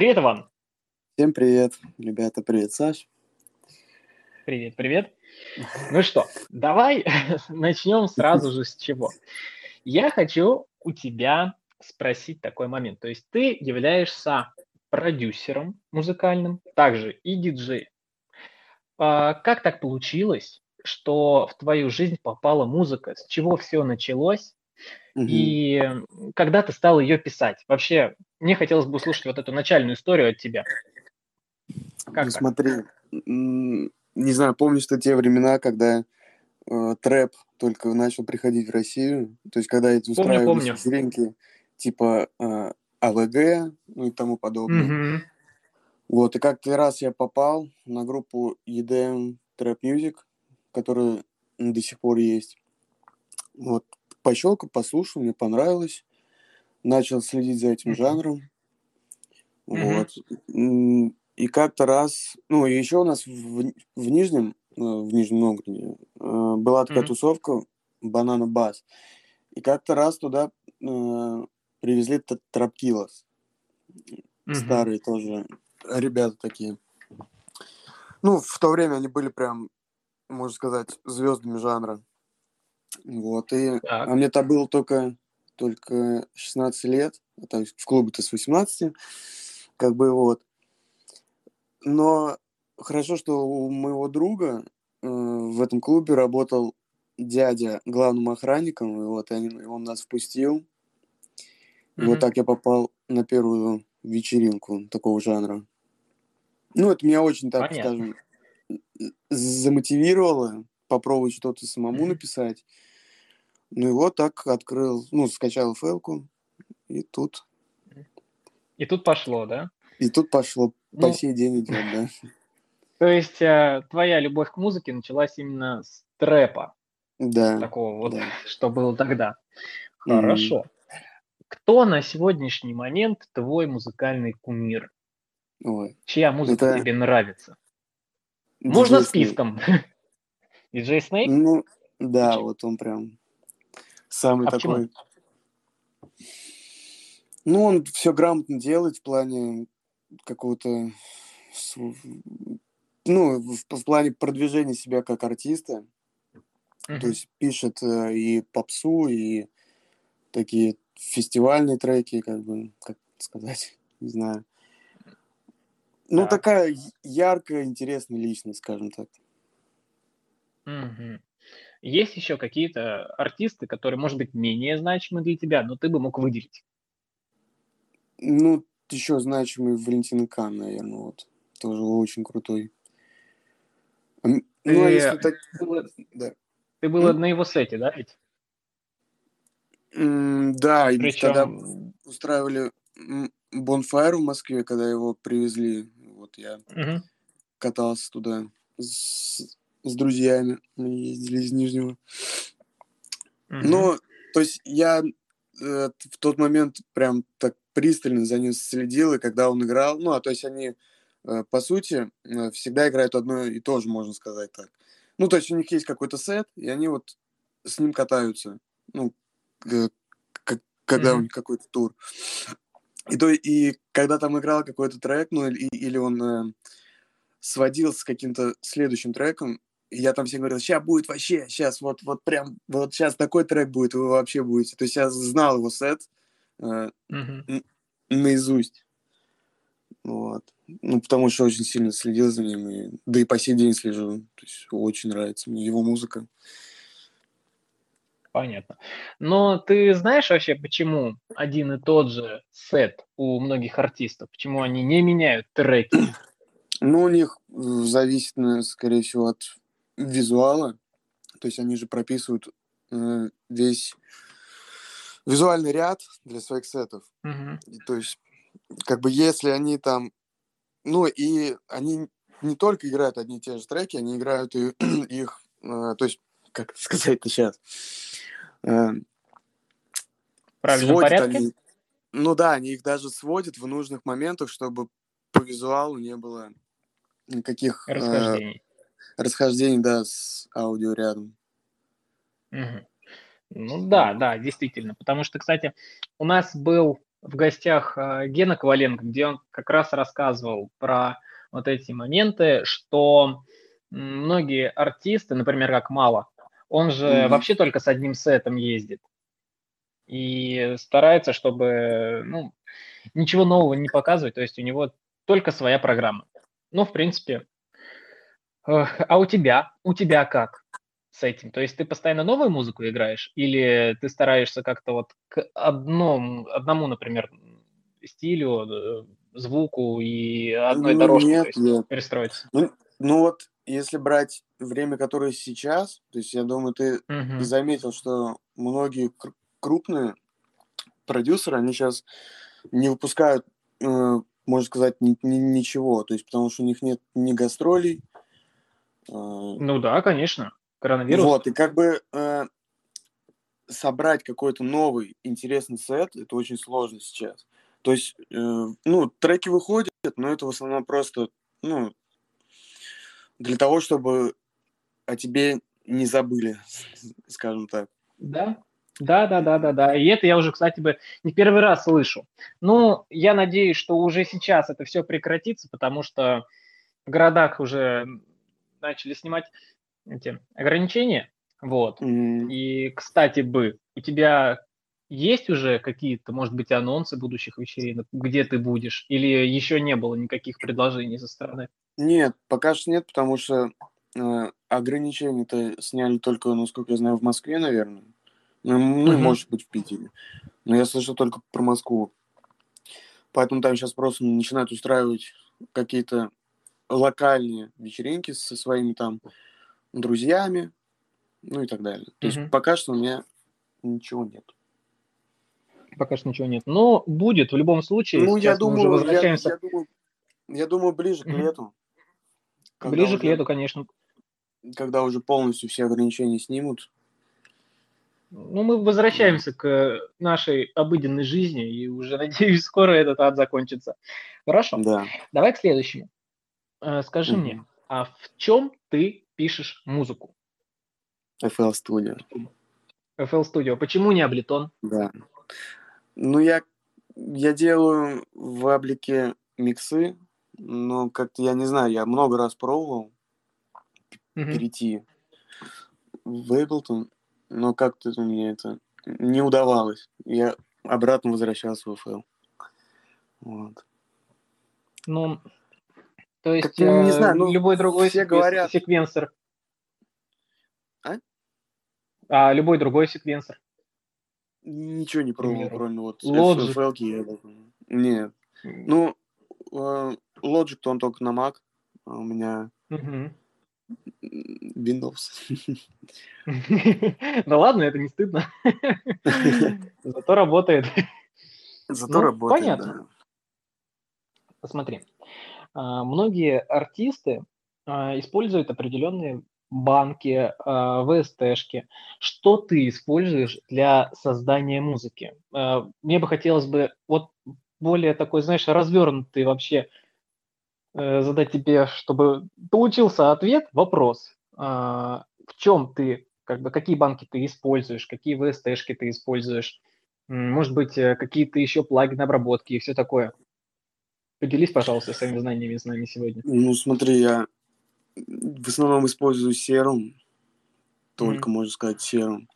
Привет, Иван. Всем привет, ребята, привет, Саш. Привет, привет. Ну что, давай начнем сразу же с чего. Я хочу у тебя спросить такой момент. То есть ты являешься продюсером музыкальным, также и диджеем. А как так получилось, что в твою жизнь попала музыка? С чего все началось? Угу. И когда ты стал ее писать? Вообще, мне хотелось бы услышать вот эту начальную историю от тебя. Как ну, смотри, не знаю, помнишь ты те времена, когда э, трэп только начал приходить в Россию? То есть, когда эти устраивались вечеринки типа э, АВГ, ну и тому подобное. Угу. Вот, и как-то раз я попал на группу EDM Trap Music, которая до сих пор есть. Вот, пощелкал, послушал, мне понравилось. Начал следить за этим жанром. Mm-hmm. Вот. И как-то раз, ну, и еще у нас в, в Нижнем, э, в Нижнем Новгороде, э, была такая mm-hmm. тусовка Банана Бас. И как-то раз туда э, привезли Трапкилос. Mm-hmm. Старые тоже ребята такие. Ну, в то время они были прям, можно сказать, звездами жанра. Вот, и... Так. А мне-то было только, только 16 лет, а то есть в клубе-то с 18, как бы вот. Но хорошо, что у моего друга э, в этом клубе работал дядя главным охранником, и вот они, он нас впустил. Mm-hmm. вот так я попал на первую вечеринку такого жанра. Ну, это меня очень, так Понятно. скажем, замотивировало попробовать что-то самому написать. Ну и вот так открыл, ну, скачал фэлку, и тут... И тут пошло, да? И тут пошло, ну, по сей день идет, да. То есть э, твоя любовь к музыке началась именно с трэпа? Да. Такого вот, да. что было тогда. Хорошо. Mm-hmm. Кто на сегодняшний момент твой музыкальный кумир? Ой. Чья музыка это... тебе нравится? Можно списком. Диджей Снейк? Ну, да, Почему? вот он прям самый а такой... Почему? Ну, он все грамотно делает в плане какого-то... Ну, в, в плане продвижения себя как артиста. Mm-hmm. То есть пишет э, и попсу, и такие фестивальные треки, как бы, как сказать, не знаю. Ну, так. такая яркая, интересная личность, скажем так. Угу. Есть еще какие-то артисты, которые, может быть, менее значимы для тебя, но ты бы мог выделить? Ну, еще значимый Валентин Кан, наверное, вот. Тоже очень крутой. Ну, ты, а если так... Был, да. Ты был mm? на его сете, да, ведь? Mm, да, Причем... и тогда устраивали Бонфайр в Москве, когда его привезли вот я угу. катался туда с, с друзьями. Мы ездили из Нижнего. Угу. Ну, то есть я э, в тот момент прям так пристально за ним следил, и когда он играл, ну, а то есть они, э, по сути, э, всегда играют одно и то же, можно сказать так. Ну, то есть у них есть какой-то сет, и они вот с ним катаются, ну, э, когда mm-hmm. у них какой-то тур. И, то, и когда там играл какой-то трек, ну или, или он э, сводил с каким-то следующим треком, и я там всем говорил, сейчас будет вообще, сейчас вот, вот прям, вот сейчас такой трек будет, вы вообще будете. То есть я знал его сет э, mm-hmm. наизусть. Вот. Ну, потому что очень сильно следил за ним, и, да и по сей день слежу. То есть очень нравится мне его музыка. Понятно. Но ты знаешь вообще, почему один и тот же сет у многих артистов? Почему они не меняют треки? Ну, у них зависит, скорее всего, от визуала. То есть они же прописывают э, весь визуальный ряд для своих сетов. Угу. И, то есть, как бы, если они там... Ну, и они не только играют одни и те же треки, они играют и их... Э, то есть, как сказать-то сейчас? Э, Правильно, порядке? Они, ну да, они их даже сводят в нужных моментах, чтобы по визуалу не было никаких э, расхождений. Э, расхождений, да, с аудио рядом. Угу. Ну да, да, действительно. Потому что, кстати, у нас был в гостях э, Гена Коваленко, где он как раз рассказывал про вот эти моменты, что многие артисты, например, как Мало, он же mm-hmm. вообще только с одним сетом ездит и старается, чтобы ну, ничего нового не показывать, то есть у него только своя программа. Ну, в принципе. А у тебя? У тебя как с этим? То есть ты постоянно новую музыку играешь или ты стараешься как-то вот к одному, одному, например, стилю, э, звуку и одной ну, дорожке нет, нет. перестроиться? Ну, ну вот, если брать время, которое сейчас, то есть я думаю, ты угу. заметил, что многие крупные продюсеры, они сейчас не выпускают, э, можно сказать, ни, ни, ничего, то есть потому что у них нет ни гастролей. Ну да, конечно, коронавирус. Вот, и как бы э, собрать какой-то новый интересный сет, это очень сложно сейчас. То есть, э, ну, треки выходят, но это в основном просто, ну, для того, чтобы о тебе не забыли, скажем так. Да, да, да, да, да, да. И это я уже, кстати, бы не первый раз слышу. Ну, я надеюсь, что уже сейчас это все прекратится, потому что в городах уже начали снимать эти ограничения. Вот. Mm-hmm. И, кстати, бы, у тебя есть уже какие-то, может быть, анонсы будущих вечеринок, где ты будешь? Или еще не было никаких предложений со стороны? Нет, пока что нет, потому что э, ограничения-то сняли только, насколько я знаю, в Москве, наверное. Ну, ну угу. может быть, в Питере. Но я слышал только про Москву. Поэтому там сейчас просто начинают устраивать какие-то локальные вечеринки со своими там друзьями, ну и так далее. То угу. есть пока что у меня ничего нет. Пока что ничего нет. Но будет в любом случае. Ну, я думаю, уже возвращаемся... я, я, думаю, я думаю, ближе к лету. Ближе уже, к лету, конечно. Когда уже полностью все ограничения снимут, ну, мы возвращаемся к нашей обыденной жизни, и уже, надеюсь, скоро этот ад закончится. Хорошо. Да. Давай к следующему. Э, скажи mm-hmm. мне, а в чем ты пишешь музыку? FL Studio. FL Studio. Почему не Ableton? Да. Ну, я, я делаю в Аблике миксы, но как-то, я не знаю, я много раз пробовал mm-hmm. перейти в Ableton, но как-то мне это не удавалось. Я обратно возвращался в ФЛ. Вот. Ну, то есть, ну, не знаю, ну, любой другой все говорят... секвенсор. А? а? Любой другой секвенсор. Ничего не пробовал, кроме вот Logic. FL. Нет. Ну, э, Logic, то он только на Mac, а у меня угу. Windows. Да ладно, это не стыдно. Зато работает. Зато ну, работает, Понятно. Посмотри. А, многие артисты а, используют определенные банки, а, VST-шки. Что ты используешь для создания музыки? Мне бы хотелось бы вот более такой, знаешь, развернутый вообще Э, задать тебе, чтобы получился ответ, вопрос. В чем ты, как бы, какие банки ты используешь, какие VST-шки ты используешь, может быть, э, какие-то еще плагины обработки и все такое. Поделись, пожалуйста, своими знаниями с нами сегодня. Ну, смотри, я в основном использую серум, только, mm-hmm. можно сказать, серум.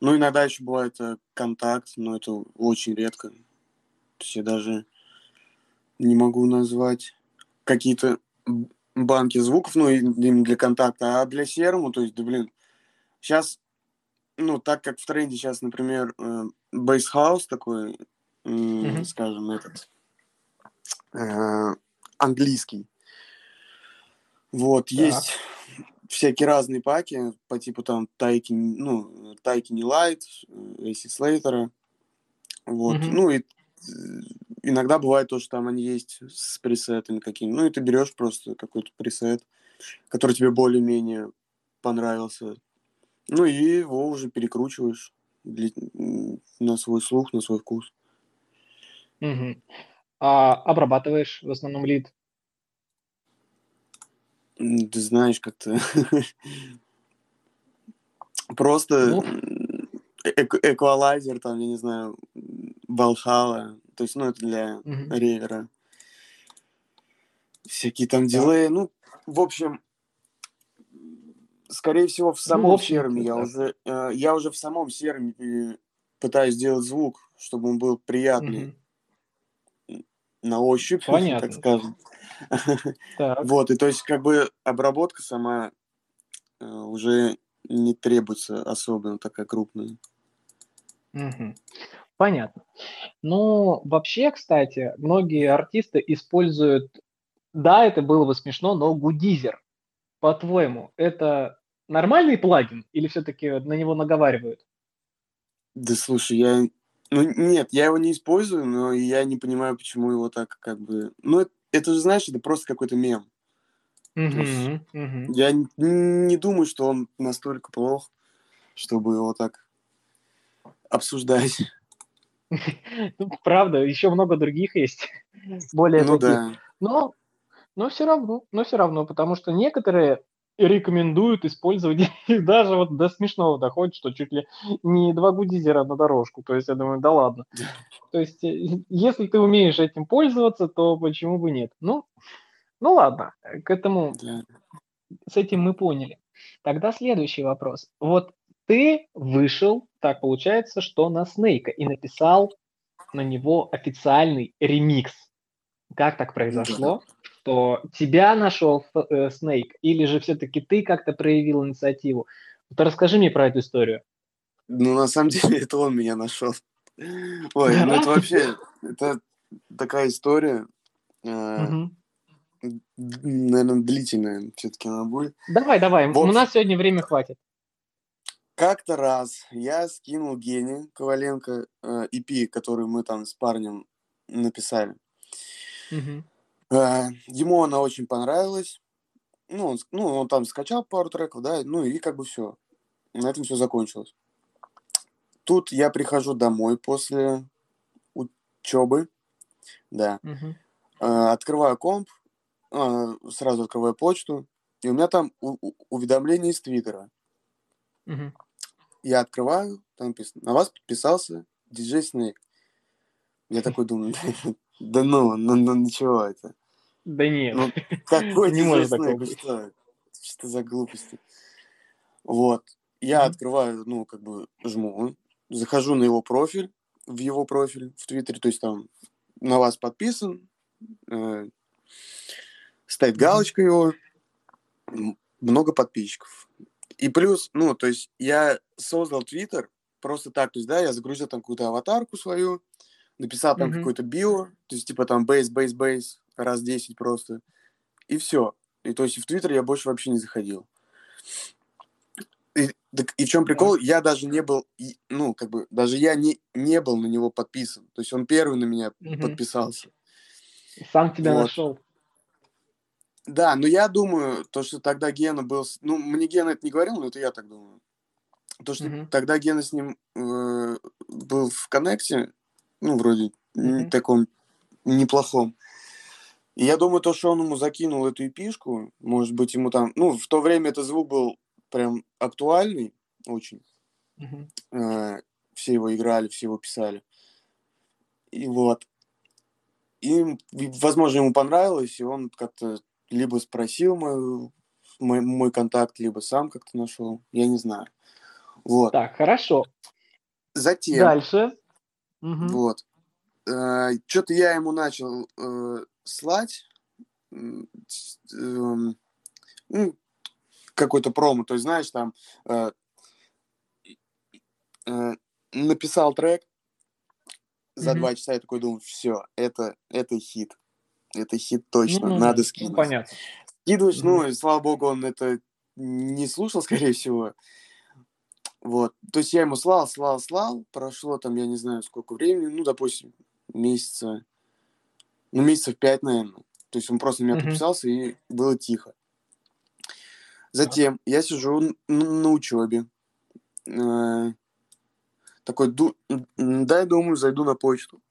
Ну, иногда еще бывает э, контакт, но это очень редко. То есть я даже не могу назвать какие-то банки звуков, ну, именно для контакта, а для серому, то есть, да, блин, сейчас, ну, так как в тренде сейчас, например, bass house такой, mm-hmm. скажем, этот, э, английский, вот, так. есть всякие разные паки по типу там Тайки, ну, Тайки не Лайт, AC Slater а, вот, mm-hmm. ну, и иногда бывает то, что там они есть с пресетами какими. Ну, и ты берешь просто какой-то пресет, который тебе более-менее понравился. Ну, и его уже перекручиваешь на свой слух, на свой вкус. Угу. А обрабатываешь в основном лид? Ты знаешь, как-то просто ну. эквалайзер, там, я не знаю, Valhalla, То есть, ну, это для ревера. Всякие там дилеи. Ну, в общем, скорее всего, в ну, самом серме я уже, э, я уже в самом серме э, пытаюсь сделать звук, чтобы он был приятный. На ощупь, Понятно. так скажем. Так. Вот, и то есть как бы обработка сама э, уже не требуется особенно такая крупная. Угу. Понятно. Ну, вообще, кстати, многие артисты используют, да, это было бы смешно, но гудизер. По-твоему, это нормальный плагин или все-таки на него наговаривают? Да слушай, я... Ну, нет, я его не использую, но я не понимаю, почему его так как бы... Ну, это, это же, знаешь, это просто какой-то мем. Uh-huh, uh-huh. Я не, не думаю, что он настолько плох, чтобы его так обсуждать. Ну, правда, еще много других есть, более ну, таких. Да. Но, но все равно, но все равно, потому что некоторые рекомендуют использовать, и даже вот до смешного доходит, что чуть ли не два гудизера на дорожку. То есть я думаю, да ладно. То есть э, если ты умеешь этим пользоваться, то почему бы нет? Ну, ну ладно, к этому, с этим мы поняли. Тогда следующий вопрос. Вот ты вышел, так получается, что на Снейка и написал на него официальный ремикс. Как так произошло? Что тебя нашел э, Снейк, или же все-таки ты как-то проявил инициативу? Вот расскажи мне про эту историю. Ну, на самом деле, это он меня нашел. Ой, ну это вообще, это такая история, э, наверное, длительная все-таки она будет. Давай, давай, у нас сегодня время хватит. Как-то раз я скинул Гене Коваленко э, EP, который мы там с парнем написали. Угу. Э, ему она очень понравилась. Ну он, ну, он там скачал пару треков, да, ну и как бы все. На этом все закончилось. Тут я прихожу домой после учебы, да. Угу. Открываю комп, э, сразу открываю почту, и у меня там уведомление из Твиттера. Угу. Я открываю, там написано, на вас подписался диджей Снейк. Я такой думаю, да ну, ну, ну ничего это. Да нет. Ну, какой не может Снейк? Что? что за глупости? Вот. Я открываю, ну, как бы жму, захожу на его профиль, в его профиль в Твиттере, то есть там на вас подписан, э, стоит галочка его, много подписчиков. И плюс, ну, то есть я создал Твиттер просто так, то есть, да, я загрузил там какую-то аватарку свою, написал там mm-hmm. какой-то био, то есть, типа там бейс, бейс, бейс, раз 10 просто, и все. И то есть в Твиттер я больше вообще не заходил. И, так, и в чем прикол? Я даже не был, ну, как бы, даже я не, не был на него подписан. То есть он первый на меня mm-hmm. подписался. Сам тебя вот. нашел. Да, но я думаю, то, что тогда Гена был... Ну, мне Гена это не говорил, но это я так думаю. То, что mm-hmm. тогда Гена с ним э, был в коннекте, ну, вроде mm-hmm. таком неплохом. И я думаю, то, что он ему закинул эту эпишку, может быть, ему там... Ну, в то время этот звук был прям актуальный очень. Э, все его играли, все его писали. И вот. И, возможно, ему понравилось, и он как-то либо спросил мой, мой, мой контакт, либо сам как-то нашел. Я не знаю. Вот. Так, хорошо. Затем. Дальше. Угу. Вот. Э, Что-то я ему начал э, слать. Э, ну, какой-то промо. То есть, знаешь, там э, э, написал трек за mm два часа, я такой думаю, все, это, это хит. Это хит точно, ну, надо скинуть. Ну, понятно. Скидываешь, mm-hmm. ну, и слава богу, он это не слушал, скорее всего. Вот. То есть я ему слал, слал, слал. Прошло там, я не знаю, сколько времени. Ну, допустим, месяца... Ну, месяцев пять, наверное. То есть он просто на меня mm-hmm. подписался, и было тихо. Затем я сижу на, учебе. Э, такой, ду... дай, думаю, зайду на почту.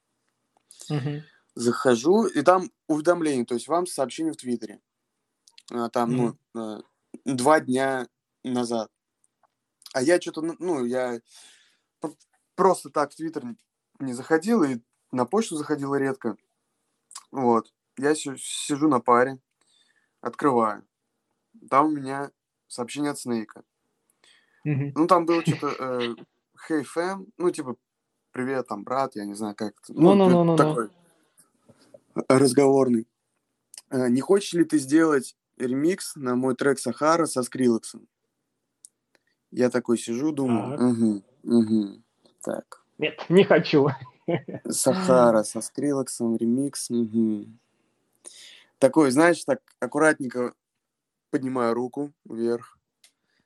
Mm-hmm. Захожу, и там уведомление, то есть вам сообщение в Твиттере. А, там, mm-hmm. ну, два дня назад. А я что-то, ну, я просто так в Твиттер не заходил, и на почту заходила редко. Вот. Я сижу на паре, открываю. Там у меня сообщение от Снейка. Mm-hmm. Ну, там было что-то э, Hey fam, ну, типа, привет, там, брат, я не знаю, как это. Ну, ну, ну, ну, такой разговорный. Э, не хочешь ли ты сделать ремикс на мой трек Сахара со Скрилексом? Я такой сижу, думаю, так. угу, угу, так. Нет, не хочу. Сахара со Скрилексом, ремикс, угу. Такой, знаешь, так аккуратненько поднимаю руку вверх.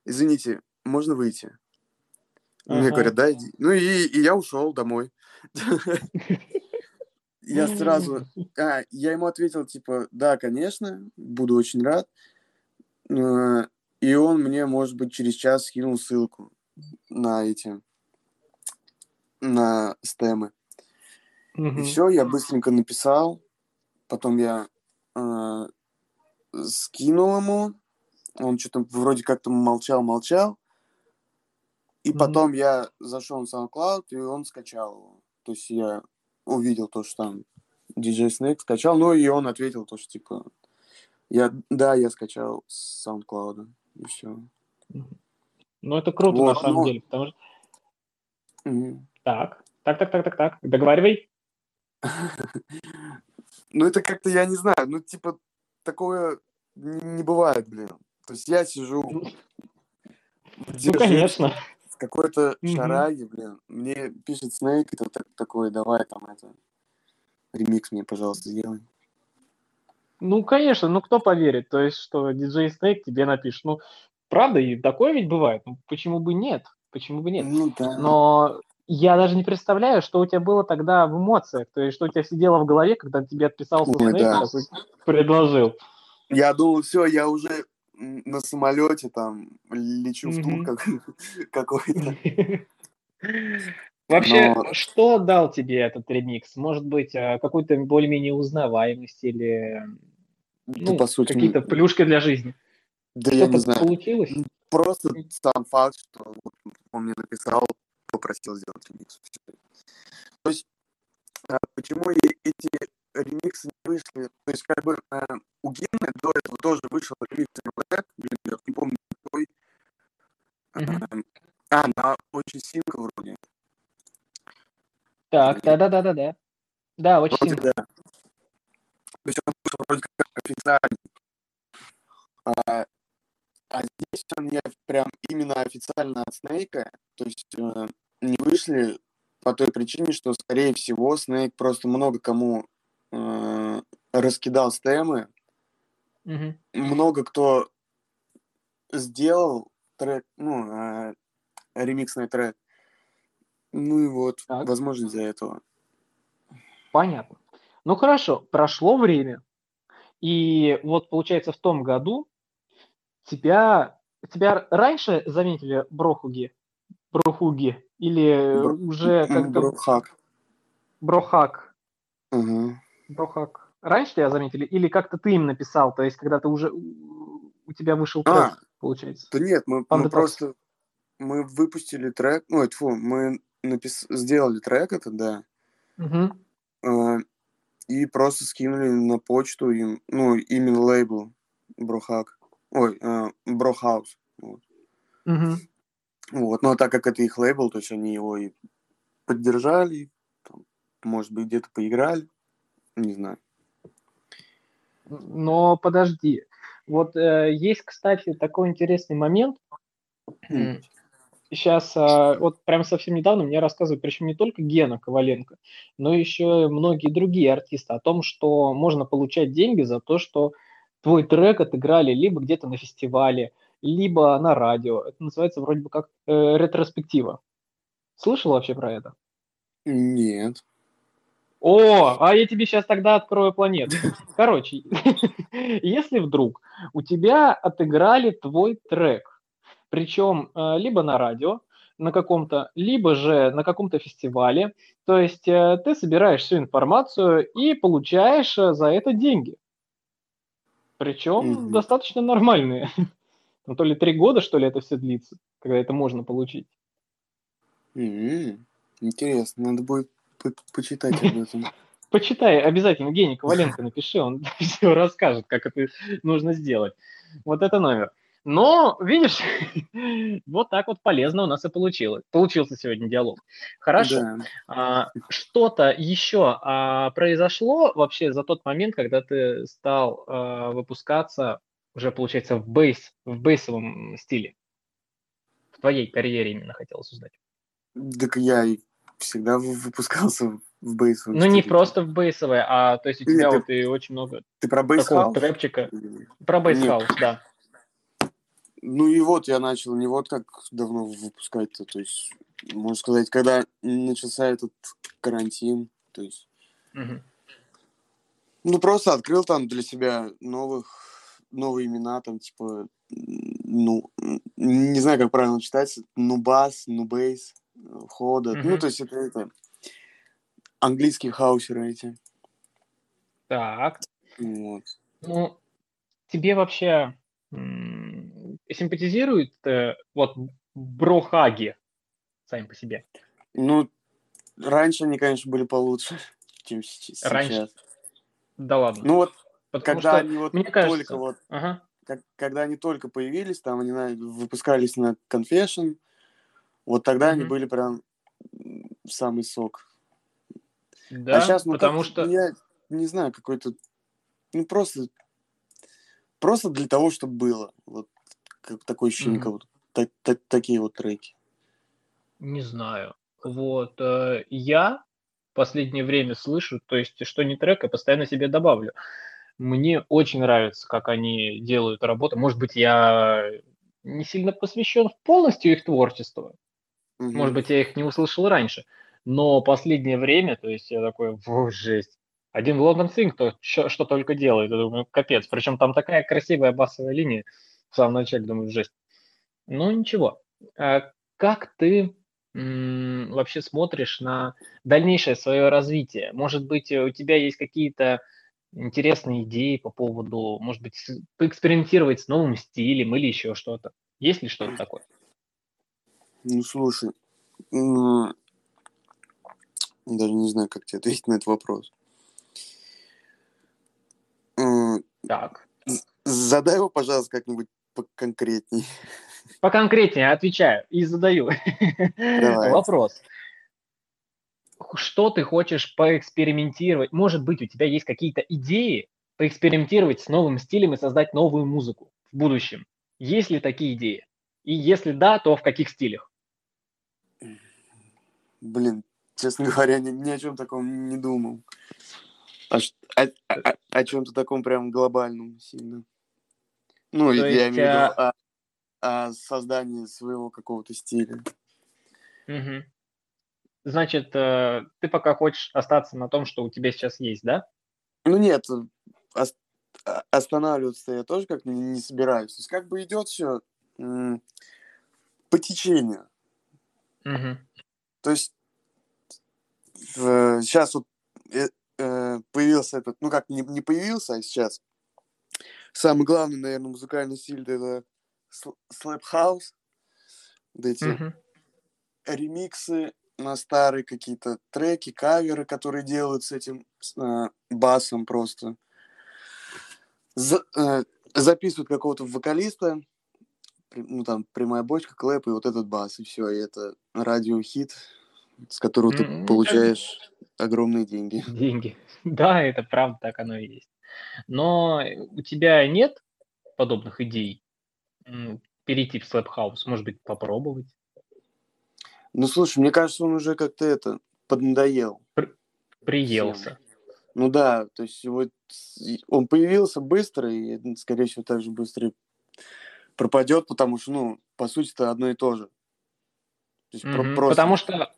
Извините, можно выйти? Ага. Мне говорят, да, иди. Ну и, и я ушел домой. Я сразу... А, я ему ответил, типа, да, конечно, буду очень рад. Э, и он мне, может быть, через час скинул ссылку на эти... на стемы. И все, я быстренько написал. Потом я э, скинул ему. Он что-то вроде как-то молчал-молчал. И mm-hmm. потом я зашел на SoundCloud, и он скачал его. То есть я увидел то, что там DJ Snake скачал, ну и он ответил то, что типа, я, да, я скачал с SoundCloud, и все. Ну это круто вот, на самом ну... деле, потому что... Mm-hmm. Так, так, так, так, так, так, договаривай. ну это как-то, я не знаю, ну типа такое не бывает, блин. То есть я сижу... Ну, конечно в какой-то шараге, блин, мне пишет Снейк, это так, такой, давай там это, ремикс мне, пожалуйста, сделай. Ну, конечно, ну кто поверит, то есть, что диджей Снейк тебе напишет. Ну, правда, и такое ведь бывает, ну, почему бы нет, почему бы нет. Ну, да. Но я даже не представляю, что у тебя было тогда в эмоциях, то есть, что у тебя сидело в голове, когда тебе отписался Ой, да. предложил. Я думал, все, я уже на самолете там лечу в тур как, какой-то. Вообще, Но... что дал тебе этот ремикс? Может быть, а, какую-то более-менее узнаваемость или ну, да, по сути, какие-то плюшки для жизни? Да я не знаю. получилось? Просто сам факт, что он мне написал, попросил сделать ремикс. То есть, а, почему эти ремиксы не вышли. То есть, как бы э, у Гены до этого тоже вышел ремикс МВД, блин, я не помню какой. Mm-hmm. а, на очень сингл вроде. Так, да-да-да-да-да. Да, очень вроде, сингл. Да. То есть он вышел вроде как официальный. А, а здесь он не прям именно официально от Снейка. То есть э, не вышли по той причине, что, скорее всего, Снейк просто много кому э, раскидал стемы. Угу. Много кто сделал трек, ну, э, ремиксный трек. Ну и вот, так. возможно, из-за этого. Понятно. Ну хорошо, прошло время. И вот получается в том году тебя, тебя раньше заметили Брохуги? Брохуги? Или Бро... уже как-то... Брохак. Брохак. Угу. Брохак. Раньше тебя заметили? Или как-то ты им написал? То есть, когда ты уже... У тебя вышел трек, а, получается? Да нет, мы, мы просто... Мы выпустили трек... Ой, тьфу, мы напис... сделали трек это, да. Угу. А, и просто скинули на почту им, ну, именно лейбл Брохак. Ой, а, Брохаус. Вот. Угу. Вот, а так как это их лейбл, то есть они его и поддержали, там, может быть, где-то поиграли. Не знаю. Но подожди. Вот э, есть, кстати, такой интересный момент. Сейчас, э, вот прям совсем недавно мне рассказывают, причем не только Гена Коваленко, но еще и многие другие артисты о том, что можно получать деньги за то, что твой трек отыграли либо где-то на фестивале, либо на радио. Это называется вроде бы как э, ретроспектива. Слышал вообще про это? Нет. О, а я тебе сейчас тогда открою планету. Короче, если вдруг у тебя отыграли твой трек, причем э, либо на радио, на каком-то, либо же на каком-то фестивале, то есть э, ты собираешь всю информацию и получаешь э, за это деньги. Причем mm-hmm. достаточно нормальные. Ну, то ли три года, что ли, это все длится, когда это можно получить. Mm-hmm. Интересно, надо будет почитать об этом. Почитай обязательно, Гений Коваленко напиши, он все расскажет, как это нужно сделать. Вот это номер. Но, видишь, вот так вот полезно у нас и получилось. Получился сегодня диалог. Хорошо. Да. А, что-то еще а, произошло вообще за тот момент, когда ты стал а, выпускаться уже, получается, в bass, в bass овом стиле? В твоей карьере именно хотелось узнать. Так я всегда выпускался в bass овом Ну, не просто в bass овое, а то есть у тебя Нет, вот ты, и очень много ты про bass такого trap чика. Про bass house, да. Ну и вот я начал не вот как давно выпускать-то, то есть, можно сказать, когда начался этот карантин, то есть, угу. ну просто открыл там для себя новых, новые имена, там типа, ну, не знаю, как правильно читать, Нубас, Нубейс, Хода, угу. ну то есть это, это английские хаусеры эти. Так. Вот. Ну, тебе вообще симпатизируют э, вот брохаги сами по себе? Ну, раньше они, конечно, были получше, чем сейчас. Раньше? Да ладно. Ну вот, Потому когда что, они вот мне кажется... только вот, ага. как, когда они только появились, там они на, выпускались на Confession, вот тогда mm-hmm. они были прям самый сок. Да, а сейчас, ну, потому что... Я не знаю, какой-то... Ну, просто... Просто для того, чтобы было. Вот как такое ощущение, mm-hmm. как вот так, так, такие вот треки. Не знаю. Вот э, я в последнее время слышу, то есть что не трек, я постоянно себе добавлю. Мне очень нравится, как они делают работу. Может быть, я не сильно посвящен полностью их творчеству. Mm-hmm. Может быть, я их не услышал раньше. Но последнее время, то есть я такой, в жесть. Один Лондон Синг, то что, что только делает, я думаю, капец. Причем там такая красивая басовая линия в самом начале, думаю, жесть. Ну, ничего. А как ты м- вообще смотришь на дальнейшее свое развитие? Может быть, у тебя есть какие-то интересные идеи по поводу, может быть, поэкспериментировать с новым стилем или еще что-то? Есть ли что-то такое? Ну, слушай, даже не знаю, как тебе ответить на этот вопрос. Так. Задай его, пожалуйста, как-нибудь поконкретней. Поконкретнее отвечаю и задаю Давай. вопрос. Что ты хочешь поэкспериментировать? Может быть, у тебя есть какие-то идеи поэкспериментировать с новым стилем и создать новую музыку в будущем? Есть ли такие идеи? И если да, то в каких стилях? Блин, честно говоря, ни, ни о чем таком не думал. А, о, о, о чем-то таком прям глобальном сильно. Ну, То я есть, имею в виду а... о, о создании своего какого-то стиля. Угу. Значит, э, ты пока хочешь остаться на том, что у тебя сейчас есть, да? Ну нет, ост- останавливаться я тоже как не, собираюсь. То есть как бы идет все по течению. Угу. То есть сейчас вот э, э, появился этот, ну как, не, не появился, а сейчас самый главный, наверное, музыкальный стиль это слэп хаус. Вот эти mm-hmm. ремиксы на старые какие-то треки, каверы, которые делают с этим э, басом просто. За, э, записывают какого-то вокалиста, ну там прямая бочка, клэп и вот этот бас, и все, и это радиохит, с которого ты mm-hmm. получаешь огромные деньги. Деньги. Да, это правда, так оно и есть. Но у тебя нет подобных идей перейти в House? Может быть, попробовать? Ну, слушай, мне кажется, он уже как-то это поднадоел. При- приелся. Ну да, то есть вот он появился быстро и, скорее всего, так же быстро пропадет, потому что, ну, по сути, это одно и то же. То есть mm-hmm. просто... Потому что,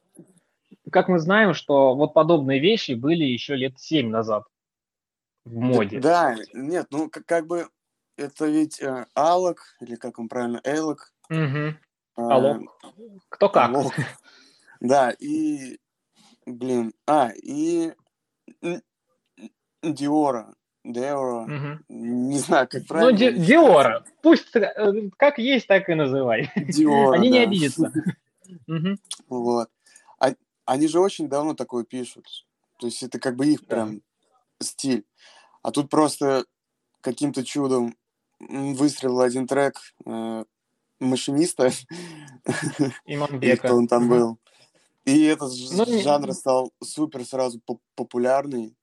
как мы знаем, что вот подобные вещи были еще лет семь назад в моде. Да, нет, ну как, как бы это ведь э, Алок, или как он правильно, Элок. Угу. Алок. Кто как. Алок. Да, и, блин, а, и Диора. Диора. Угу. Не знаю, как ну, правильно. Ну, Ди- Диора. Пусть э, как есть, так и называй. Диора, Они да. не обидятся. Вот. А, они же очень давно такое пишут. То есть это как бы их прям стиль. А тут просто каким-то чудом выстрелил один трек э, машиниста. Имамбека. он там был. И этот ну, жанр стал супер сразу популярный.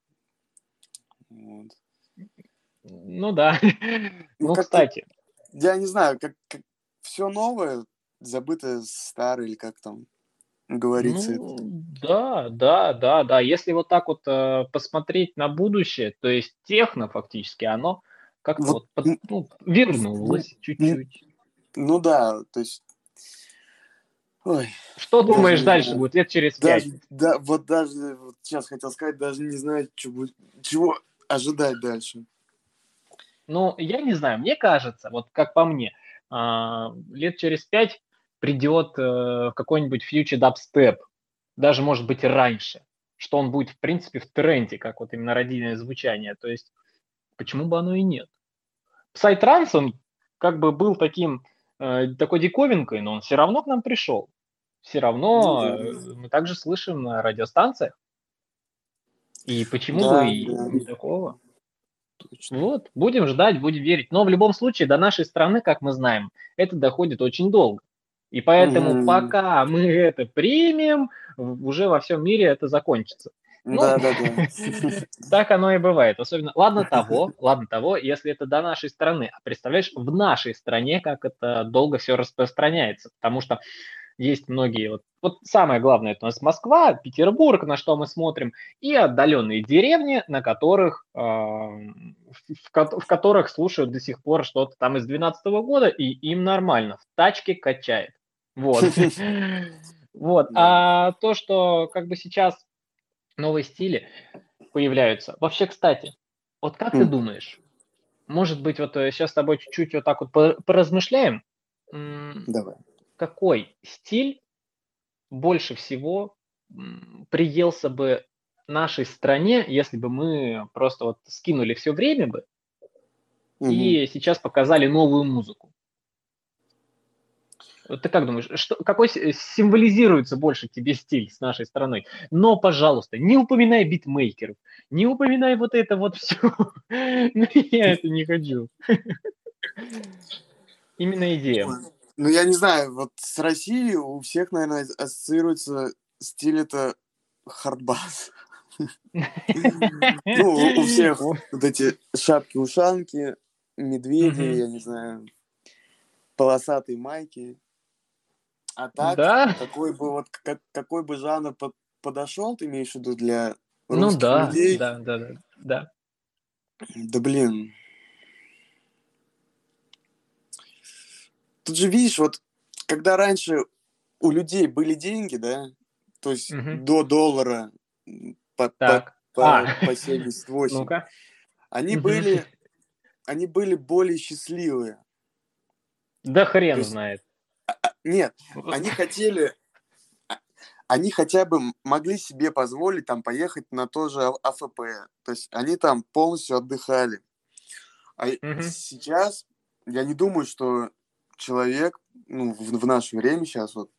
Вот. Ну да. Ну, ну кстати. Я не знаю, как, как все новое, забытое старое, или как там говорится. Ну, да, да, да, да. Если вот так вот э, посмотреть на будущее, то есть техно фактически, оно как-то вот, вот под, ну, вернулось чуть-чуть. Ну да, то есть Ой, что думаешь даже, дальше будет лет через пять? Да, вот даже вот сейчас хотел сказать, даже не знаю, чего, чего ожидать дальше. Ну, я не знаю, мне кажется, вот как по мне, а, лет через пять придет э, какой-нибудь фьючер дабстеп, даже, может быть, раньше, что он будет, в принципе, в тренде, как вот именно родильное звучание. То есть, почему бы оно и нет? Psytrance, он как бы был таким, э, такой диковинкой, но он все равно к нам пришел. Все равно ну, да. мы также слышим на радиостанциях. И почему да, бы и да. не такого? Точно. Вот, будем ждать, будем верить. Но в любом случае до нашей страны, как мы знаем, это доходит очень долго. И поэтому mm. пока мы это примем, уже во всем мире это закончится. Да, да, да. Так оно и бывает. Особенно, ладно того, ладно того, если это до нашей страны. А представляешь, в нашей стране, как это долго все распространяется. Потому что есть многие, вот, вот самое главное, это у нас Москва, Петербург, на что мы смотрим, и отдаленные деревни, на которых, э, в, в которых слушают до сих пор что-то там из 12 года, и им нормально, в тачке качает. Вот. Вот. А то, что как бы сейчас новые стили появляются. Вообще, кстати, вот как ты думаешь, может быть, вот сейчас э, с тобой чуть-чуть вот так вот поразмышляем? Давай какой стиль больше всего приелся бы нашей стране, если бы мы просто вот скинули все время бы угу. и сейчас показали новую музыку? Вот ты как думаешь, что, какой символизируется больше тебе стиль с нашей страной? Но, пожалуйста, не упоминай битмейкеров, не упоминай вот это вот все. Ну, я это не хочу. Именно идея. Ну, я не знаю, вот с Россией у всех, наверное, ассоциируется стиль это хардбас. Ну, у всех вот эти шапки-ушанки, медведи, я не знаю, полосатые майки. А так, да? какой бы вот какой бы жанр подошел, ты имеешь в виду для ну русских ну, да, людей? Да, да, да, да. Да блин, Тут же видишь, вот когда раньше у людей были деньги, да, то есть угу. до доллара по, так. по, а. по 78, ну они были, они были более счастливые. Да хрен есть, знает. А, а, нет, они хотели, они хотя бы могли себе позволить там поехать на то же АФП. То есть они там полностью отдыхали. А угу. сейчас я не думаю, что человек, ну, в, в наше время сейчас вот,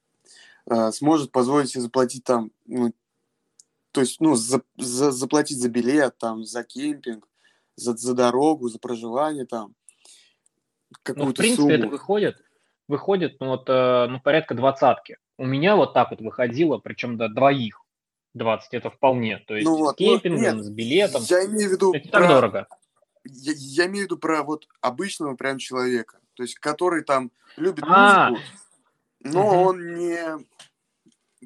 э, сможет позволить себе заплатить там, ну, то есть, ну, за, за, заплатить за билет, там, за кемпинг, за, за дорогу, за проживание там, какую-то ну, в принципе, сумму. это выходит, выходит, ну, вот, э, ну, порядка двадцатки. У меня вот так вот выходило, причем до двоих. 20 это вполне. То есть ну, вот, с ну, кемпингом, нет, с билетом. Я имею в виду это про... так дорого. Я, я имею в виду про вот обычного прям человека то есть который там любит а. музыку, но угу. он не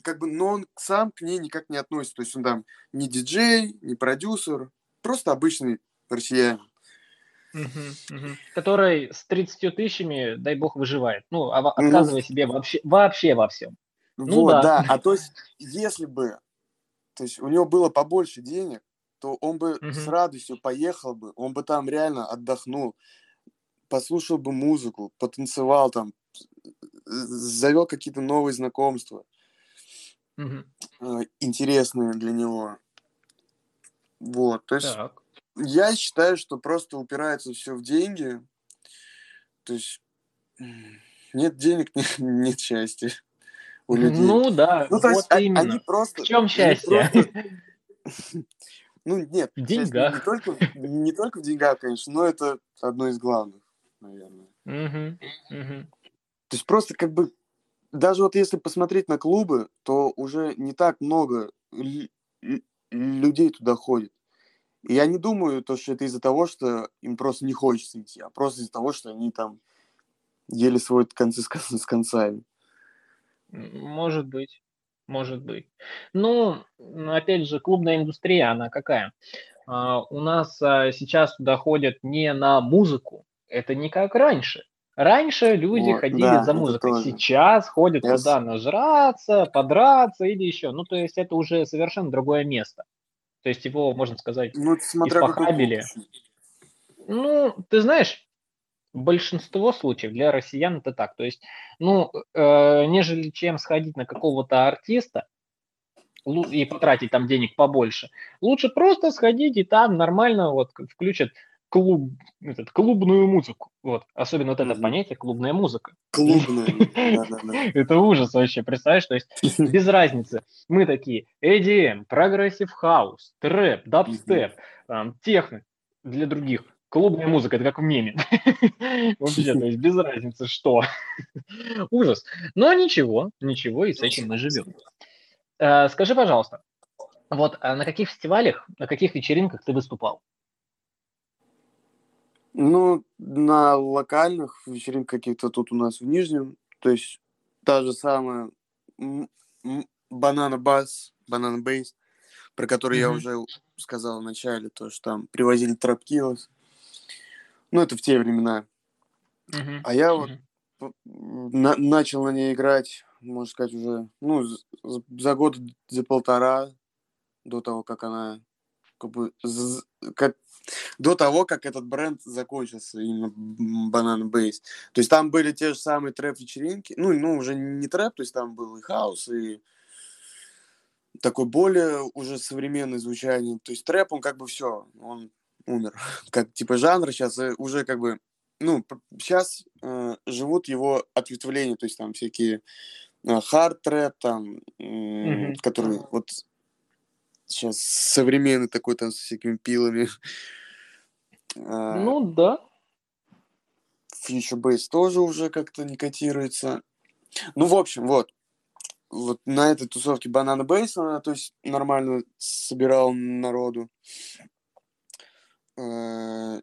как бы, но он сам к ней никак не относится, то есть он там не диджей, не продюсер, просто обычный россиянин. Угу, угу. Который с 30 тысячами, дай бог, выживает. Ну, а отказывая ну, себе вообще, вообще во всем. Ну, вот, да. да. А то есть, если бы то есть у него было побольше денег, то он бы угу. с радостью поехал бы, он бы там реально отдохнул послушал бы музыку, потанцевал там, завел какие-то новые знакомства, угу. интересные для него. Вот, то есть так. Я считаю, что просто упирается все в деньги. То есть нет денег, нет, нет счастья. у людей. Ну да, ну, то вот есть именно. Они просто, в чем счастье? Просто... Ну нет, в деньгах. Не только, не только в деньгах, конечно, но это одно из главных, наверное. Угу, угу. То есть просто как бы даже вот если посмотреть на клубы, то уже не так много людей туда ходит. И я не думаю, то, что это из-за того, что им просто не хочется идти, а просто из-за того, что они там еле сводят концы с концами. Может быть, может быть. Ну, опять же, клубная индустрия, она какая? А, у нас а, сейчас туда ходят не на музыку, это не как раньше. Раньше люди вот, ходили да, за музыкой, сейчас ходят yes. туда нажраться, подраться или еще. Ну, то есть это уже совершенно другое место. То есть его, можно сказать, ну, испохабили. Ну, ты знаешь, большинство случаев для россиян это так. То есть, ну, э, нежели чем сходить на какого-то артиста и потратить там денег побольше, лучше просто сходить и там нормально вот включат клуб, этот, клубную музыку. Вот. Особенно вот это понятие клубная музыка. Клубная. Это ужас вообще, представляешь? То есть без разницы. Мы такие EDM, progressive house, trap, дабстеп, техно для других клубная музыка, это как в меме. Вообще, то есть без разницы, что. Ужас. Но ничего, ничего, и с этим мы живем. Э, скажи, пожалуйста, вот а на каких фестивалях, на каких вечеринках ты выступал? Ну, на локальных вечеринках каких-то тут у нас в Нижнем, то есть та же самая Банана Бас, Банана Бейс, про который mm-hmm. я уже сказал в начале, то, что там привозили Трапкилос. Ну, это в те времена. Uh-huh. А я uh-huh. вот на- начал на ней играть, можно сказать, уже ну, за год, за полтора до того, как она как бы как, до того, как этот бренд закончился, именно Banana Base. То есть там были те же самые трэп-вечеринки, ну, ну, уже не трэп, то есть там был и хаос, и такой более уже современное звучание. То есть trap, он как бы все, он умер. Как типа жанр сейчас э, уже как бы, ну, сейчас э, живут его ответвления, то есть там всякие э, hard trap, там, mm-hmm. который вот сейчас современный такой там с всякими пилами. А, ну да. Future Bass тоже уже как-то не котируется. Ну, в общем, вот. Вот на этой тусовке Banana Bass, она, то есть, нормально собирал народу. Э,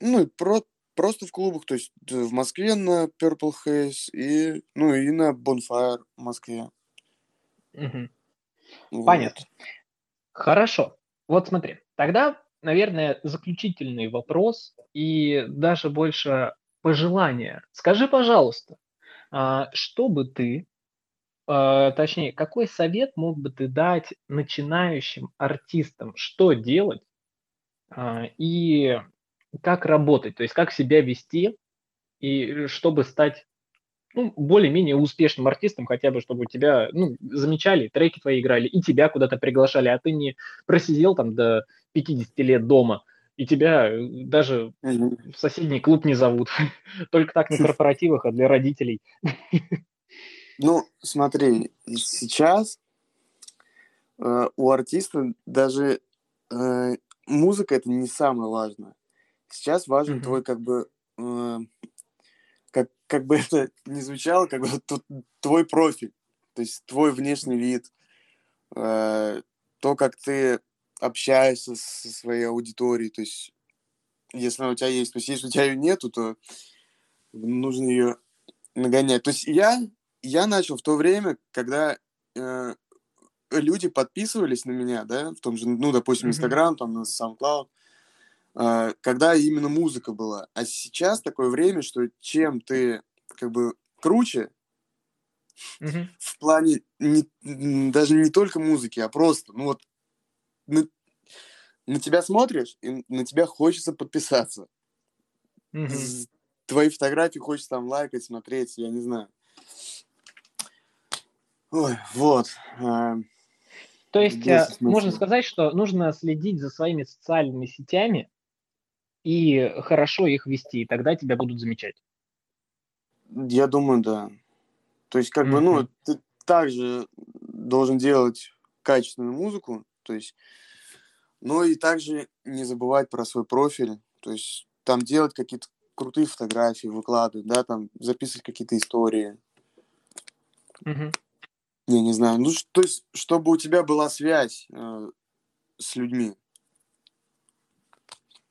ну, и про, просто в клубах, то есть в Москве на Purple Haze и, ну, и на Bonfire в Москве. Угу. Вот. Понятно. Хорошо. Вот смотри, тогда, наверное, заключительный вопрос и даже больше пожелания. Скажи, пожалуйста, а, что бы ты, а, точнее, какой совет мог бы ты дать начинающим артистам, что делать, а, и как работать, то есть как себя вести, и чтобы стать ну, более-менее успешным артистом, хотя бы, чтобы тебя ну, замечали, треки твои играли, и тебя куда-то приглашали, а ты не просидел там до 50 лет дома, и тебя э, даже в соседний клуб не зовут. Только так на корпоративах, а для родителей. Ну, смотри, сейчас э, у артиста даже э, музыка это не самое важное. Сейчас важен mm-hmm. твой как бы э, как как бы это не звучало, как бы тут твой профиль, то есть твой внешний вид, э, то, как ты общаешься со своей аудиторией, то есть если она у тебя есть, то есть если у тебя ее нету, то нужно ее нагонять. То есть я я начал в то время, когда э, люди подписывались на меня, да, в том же, ну, допустим, Инстаграм, mm-hmm. там, на SoundCloud, э, когда именно музыка была. А сейчас такое время, что чем ты, как бы, круче, mm-hmm. в плане не, даже не только музыки, а просто, ну, вот, на, на тебя смотришь, и на тебя хочется подписаться. Mm-hmm. Твои фотографии хочется там лайкать, смотреть, я не знаю. Ой, вот. Э, то есть э, можно сказать, что нужно следить за своими социальными сетями и хорошо их вести, и тогда тебя будут замечать. Я думаю, да. То есть, как mm-hmm. бы, ну, ты также должен делать качественную музыку, то есть, но и также не забывать про свой профиль, то есть там делать какие-то крутые фотографии, выкладывать, да, там записывать какие-то истории. Mm-hmm. Я не знаю, ну, то есть, чтобы у тебя была связь э, с людьми.